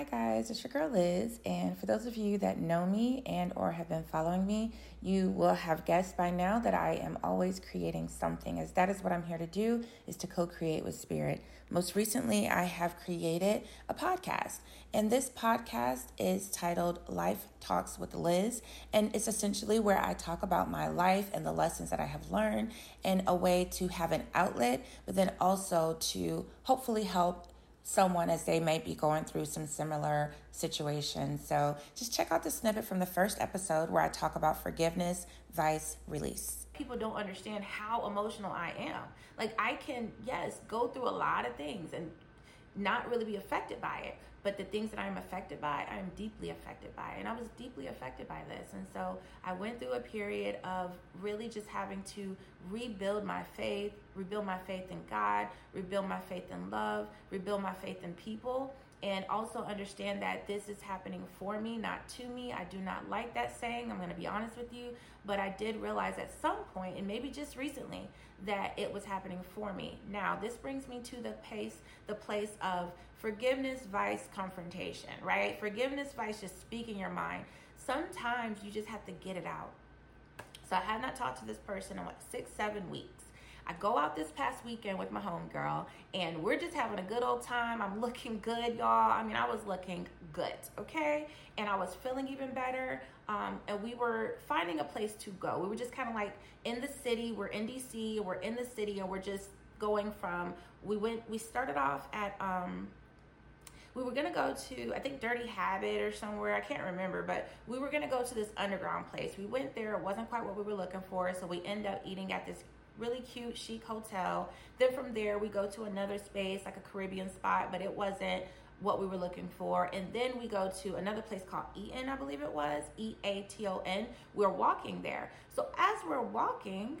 Hi guys, it's your girl Liz, and for those of you that know me and or have been following me, you will have guessed by now that I am always creating something as that is what I'm here to do is to co-create with spirit. Most recently, I have created a podcast, and this podcast is titled Life Talks with Liz, and it's essentially where I talk about my life and the lessons that I have learned and a way to have an outlet, but then also to hopefully help someone as they may be going through some similar situations. So just check out the snippet from the first episode where I talk about forgiveness, vice, release. People don't understand how emotional I am. Like, I can, yes, go through a lot of things and not really be affected by it. But the things that I'm affected by, I'm deeply affected by. And I was deeply affected by this. And so I went through a period of really just having to rebuild my faith, rebuild my faith in God, rebuild my faith in love, rebuild my faith in people and also understand that this is happening for me, not to me. I do not like that saying. I'm going to be honest with you, but I did realize at some point, and maybe just recently, that it was happening for me. Now, this brings me to the pace, the place of forgiveness, vice, confrontation, right? Forgiveness, vice, just speaking your mind. Sometimes you just have to get it out. So I have not talked to this person in what six, seven weeks. I go out this past weekend with my homegirl, and we're just having a good old time. I'm looking good, y'all. I mean, I was looking good, okay? And I was feeling even better. Um, and we were finding a place to go. We were just kind of like in the city. We're in DC. We're in the city, and we're just going from. We went. We started off at. Um, we were gonna go to I think Dirty Habit or somewhere I can't remember, but we were gonna go to this underground place. We went there. It wasn't quite what we were looking for, so we end up eating at this really cute chic hotel. Then from there, we go to another space, like a Caribbean spot, but it wasn't what we were looking for. And then we go to another place called Eaton, I believe it was E A T O N. We're walking there. So as we're walking,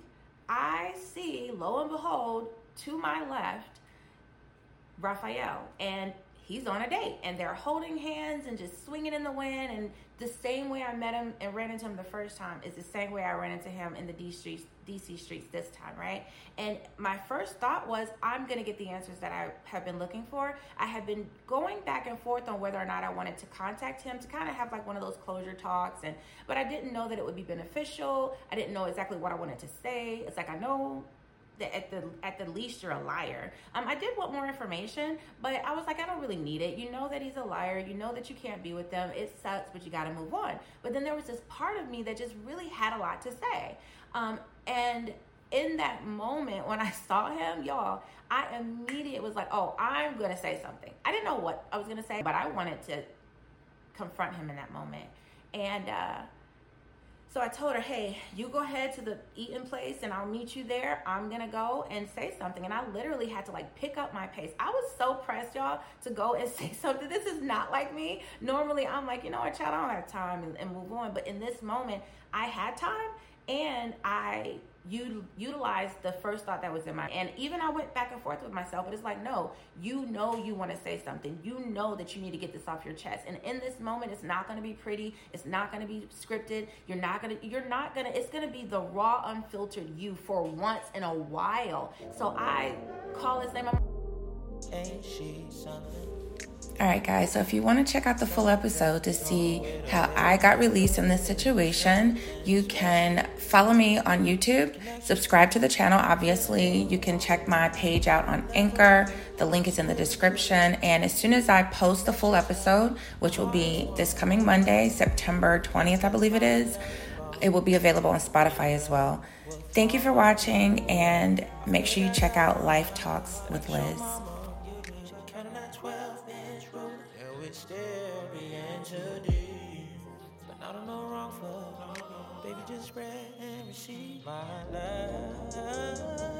I see, lo and behold, to my left, Raphael. And he's on a date and they're holding hands and just swinging in the wind and the same way I met him and ran into him the first time is the same way I ran into him in the D streets, DC streets this time, right? And my first thought was, I'm gonna get the answers that I have been looking for. I have been going back and forth on whether or not I wanted to contact him to kind of have like one of those closure talks, and but I didn't know that it would be beneficial. I didn't know exactly what I wanted to say. It's like I know that at the at the least you're a liar. Um, I did want more information, but I was like, I don't really need it. You know that he's a liar. You know that you can't be with them. It sucks, but you got to move on. But then there was this part of me that just really had a lot to say. Um, and in that moment when I saw him, y'all, I immediately was like, oh, I'm gonna say something. I didn't know what I was gonna say, but I wanted to confront him in that moment. And uh, so I told her, hey, you go ahead to the eating place and I'll meet you there. I'm gonna go and say something. And I literally had to like pick up my pace. I was so pressed, y'all, to go and say something. This is not like me. Normally I'm like, you know what, child, I don't have time and, and move on. But in this moment, I had time and I you utilize the first thought that was in my and even I went back and forth with myself but it's like no you know you want to say something. You know that you need to get this off your chest. And in this moment it's not going to be pretty. It's not going to be scripted. You're not going to you're not going to it's going to be the raw unfiltered you for once in a while. So I call his name Ain't she something all right, guys, so if you want to check out the full episode to see how I got released in this situation, you can follow me on YouTube, subscribe to the channel. Obviously, you can check my page out on Anchor. The link is in the description. And as soon as I post the full episode, which will be this coming Monday, September 20th, I believe it is, it will be available on Spotify as well. Thank you for watching, and make sure you check out Life Talks with Liz. Spread and receive my love.